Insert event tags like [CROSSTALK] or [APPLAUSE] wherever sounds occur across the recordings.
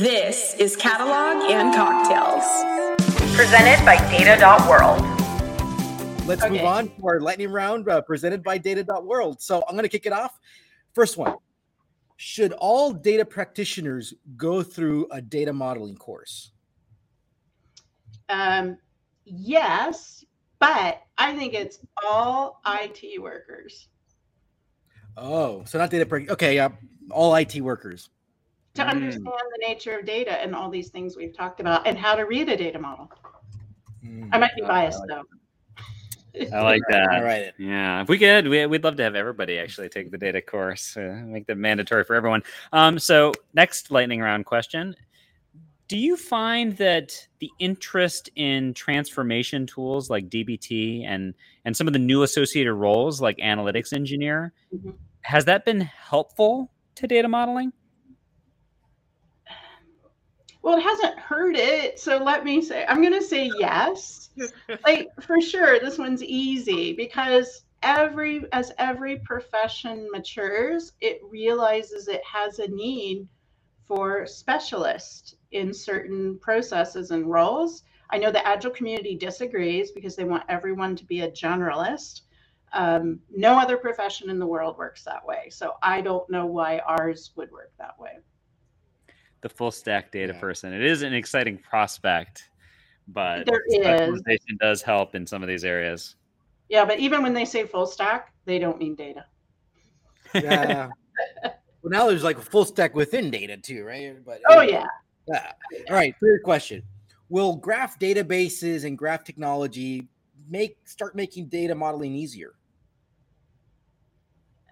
This is Catalog and Cocktails. Presented by Data.World. Let's Okay. move on to our lightning round uh, presented by Data.World. So I'm going to kick it off. First one Should all data practitioners go through a data modeling course? Um, yes, but I think it's all IT workers Oh, so not data. Prac- okay, yeah, all IT workers. To Mm. understand the nature of data and all these things we've talked about and how to read a data model. Mm. I might be I biased like though. I like that. All right. Yeah, if we could, we, we'd love to have everybody actually take the data course, uh, make that mandatory for everyone. Um, so, next lightning round question: Do you find that the interest in transformation tools like DBT and and some of the new associated roles like analytics engineer Mhm. has that been helpful to data modeling? Well, it hasn't hurt it, so let me say I'm going to say yes. [LAUGHS] like for sure, this one's easy because every as every profession matures, it realizes it has a need for specialists in certain processes and roles. I know the agile community disagrees because they want everyone to be a generalist. Um, no other profession in the world works that way. So I don't know why ours would work that way. The full stack data Yeah. person. It is an exciting prospect, but There is. specialization does help in some of these areas. Yeah, but even when they say full stack, they don't mean data. Yeah. [LAUGHS] well, now there's like a full stack within data too, right? But Oh yeah. Yeah. All right. Third question: Will graph databases and graph technology make start making data modeling easier?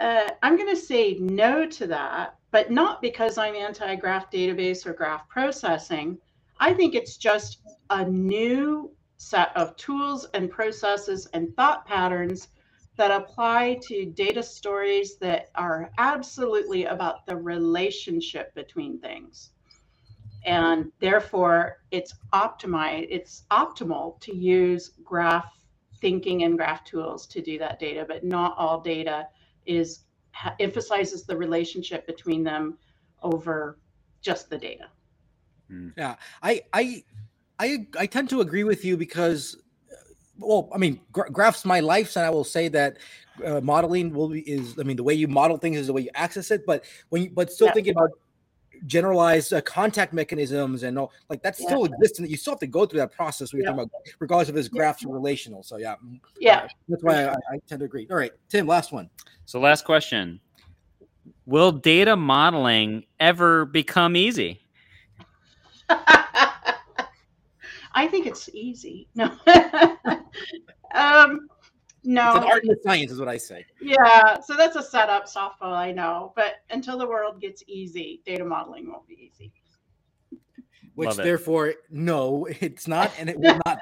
Uh, I'm going to say no to that, but not because I'm anti graph database or graph processing. I think it's just a new set of tools and processes and thought patterns that apply to data stories that are absolutely about the relationship between things. And therefore, it's optimized, it's optimal to use graph thinking and graph tools to do that data, but not all data is ha- emphasizes the relationship between them over just the data. Yeah, I I I I tend to agree with you because, uh, well, I mean, gra- graphs my life, and I will say that uh, modeling will be is I mean the way you model things is the way you access it, but when you, but still Yeah. thinking about generalized uh, contact mechanisms and all like that Yeah. still exists and you still have to go through that process when you're Yeah. talking about regardless of his graphs or relational so yeah mm, Yeah. that's why I, I tend to agree all right tim last one So, last question Will data modeling ever become easy? [LAUGHS] I think it's easy. No. [LAUGHS] um no. it's an art and a science is what i say Yeah, so that's a setup softball, I know. But until the world gets easy, data modeling won't be easy. which Love it. therefore no it's not and it will [LAUGHS] not.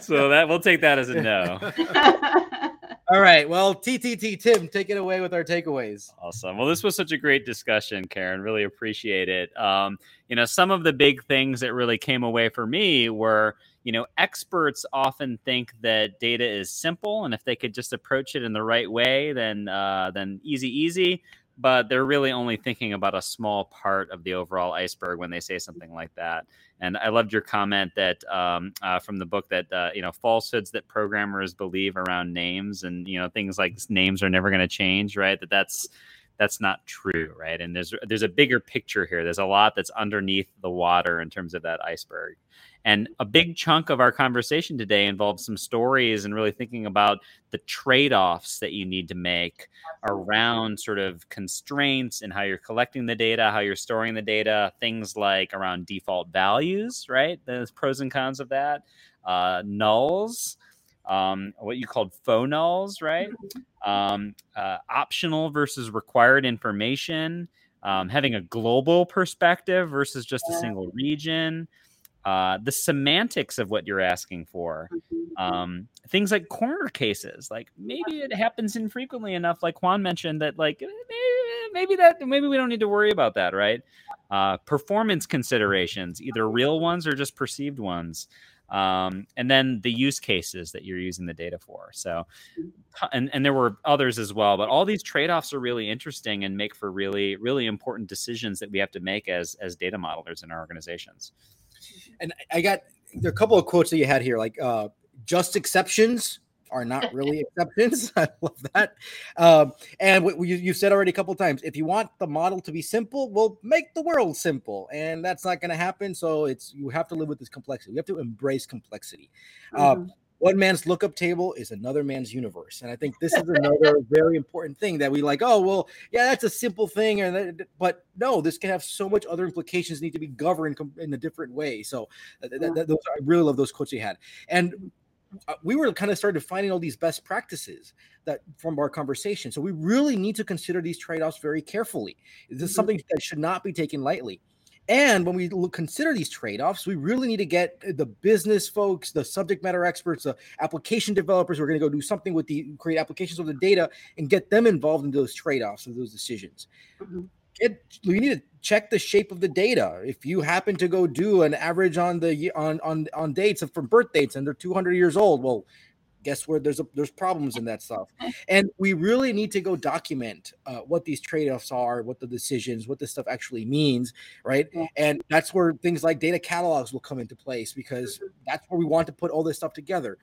So, that we'll take that as a no. [LAUGHS] all right well ttt tim take it away with our takeaways Awesome. Well, this was such a great discussion, Karen. Really appreciate it. Um, you know, some of the big things that really came away for me were, you know, experts often think that data is simple, and if they could just approach it in the right way, then uh, then easy, easy. But they're really only thinking about a small part of the overall iceberg when they say something like that. And I loved your comment that um, uh, from the book that uh, you know falsehoods that programmers believe around names and you know things like names are never going to change, right? That that's that's not true, right? And there's there's a bigger picture here. There's a lot that's underneath the water in terms of that iceberg. And a big chunk of our conversation today involves some stories and really thinking about the trade-offs that you need to make around sort of constraints and how you're collecting the data, how you're storing the data, things like around default values, right? There's pros and cons of that. Uh, nulls, um, what you called faux nulls, right? Um, uh, optional versus required information, um, having a global perspective versus just a single region, uh, the semantics of what you're asking for, um, things like corner cases. Like maybe it happens infrequently enough, like Juan mentioned, that like eh, maybe, maybe that maybe we don't need to worry about that, right? Uh, performance considerations, either real ones or just perceived ones. Um, and then the use cases that you're using the data for. So, and, and there were others as well, but all these trade offs are really interesting and make for really, really important decisions that we have to make as, as data modelers in our organizations. And I got there are a couple of quotes that you had here, like uh, just exceptions are not really exceptions. [LAUGHS] I love that. Um, and what you, you said already a couple times, if you want the model to be simple, well, make the world simple, and that's not going to happen. So it's you have to live with this complexity. You have to embrace complexity. Uh, mm-hmm. Uh, one man's lookup table is another man's universe, and I think this is another very important thing that we like. Oh well, yeah, that's a simple thing, and that, but no, this can have so much other implications. Need to be governed in a different way. So uh, th- th- those, I really love those quotes you had, and uh, we were kind of started finding all these best practices that from our conversation. So we really need to consider these trade-offs very carefully. This is mm-hmm. something that should not be taken lightly. And when we look, consider these trade-offs, we really need to get the business folks, the subject matter experts, the application developers. who are going to go do something with the create applications with the data and get them involved in those trade-offs and those decisions. Mm-hmm get you need to check the shape of the data. If you happen to go do an average on the on on on dates from birth dates and they're 200 years old, well, guess where there's a, there's problems in that stuff. [LAUGHS] And we really need to go document uh, what these trade-offs are, what the decisions, what this stuff actually means, right? Yeah. And that's where things like data catalogs will come into place because that's where we want to put all this stuff together.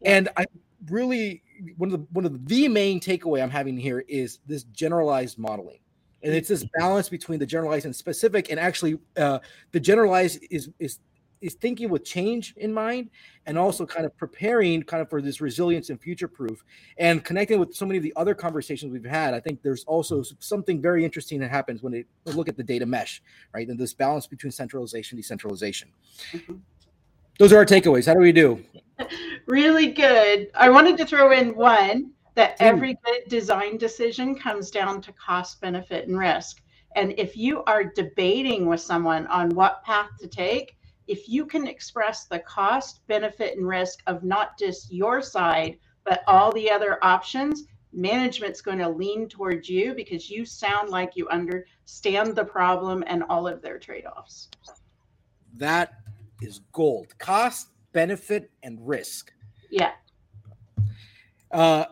Yeah. And I really one of the one of the main takeaway I'm having here is this generalized modeling and it's this balance between the generalized and specific and actually uh, the generalized is is is thinking with change in mind and also kind of preparing kind of for this resilience and future proof and connecting with so many of the other conversations we've had. I think there's also something very interesting that happens when they look at the data mesh right? And this balance between centralization decentralization. Mm-hmm. those are our takeaways. How do we do? [LAUGHS] Really good. I wanted to throw in one that every good design decision comes down to cost, benefit, and risk. And if you are debating with someone on what path to take, if you can express the cost, benefit, and risk of not just your side, but all the other options, management's going to lean towards you because you sound like you understand the problem and all of their trade offs. That is gold. Cost, benefit, and risk. Yeah. Uh,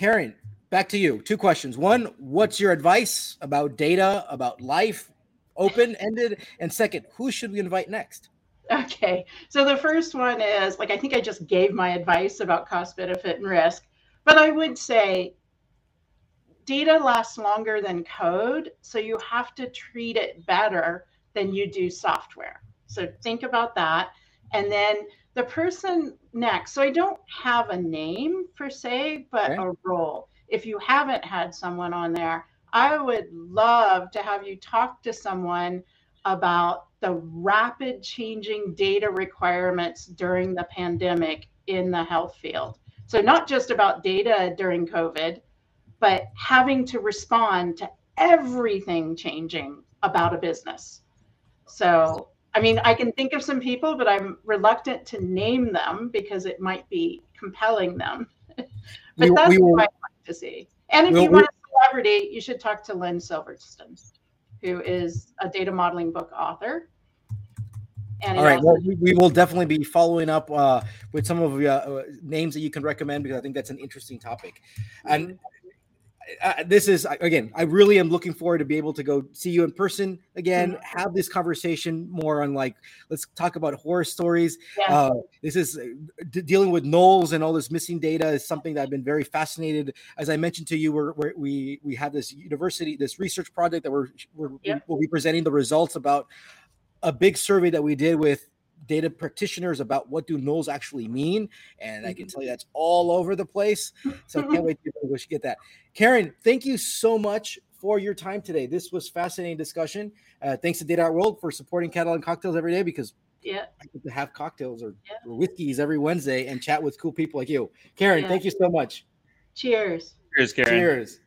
Karen, back to you. Two questions. One, what's your advice about data, about life, open ended? And second, who should we invite next? Okay. So the first one is like, I think I just gave my advice about cost, benefit, and risk, but I would say data lasts longer than code. So you have to treat it better than you do software. So think about that. And then the person next. So I don't have a name per se, but okay. a role. If you haven't had someone on there, I would love to have you talk to someone about the rapid changing data requirements during the pandemic in the health field. So, not just about data during COVID, but having to respond to everything changing about a business. So, I mean, I can think of some people, but I'm reluctant to name them because it might be compelling them. [LAUGHS] but we, that's we will, what I like to see. And if we'll, you want a celebrity, you should talk to Len Silverston, who is a data modeling book author. And All right. Well, we, we, will definitely be following up uh, with some of the uh, names that you can recommend because I think that's an interesting topic. And mm-hmm uh, this is again i really am looking forward to be able to go see you in person again mm-hmm. have this conversation more on like let's talk about horror stories yeah. uh, this is uh, d- dealing with nulls and all this missing data is something that i've been very fascinated as i mentioned to you we're, we're we we have this university this research project that we're, we're yeah. we'll be presenting the results about a big survey that we did with data practitioners about what do nulls actually mean, and I can mm-hmm. tell you that's all over the place. So I can't [LAUGHS] wait to get that. Karen, thank you so much for your time today. This was fascinating discussion. Uh, thanks to Data.World for supporting Catalog and Cocktails every day because yeah, I get to have cocktails or, yeah. or whiskeys every Wednesday and chat with cool people like you. Karen, yeah. thank you so much. Cheers. Cheers, Karen. Cheers.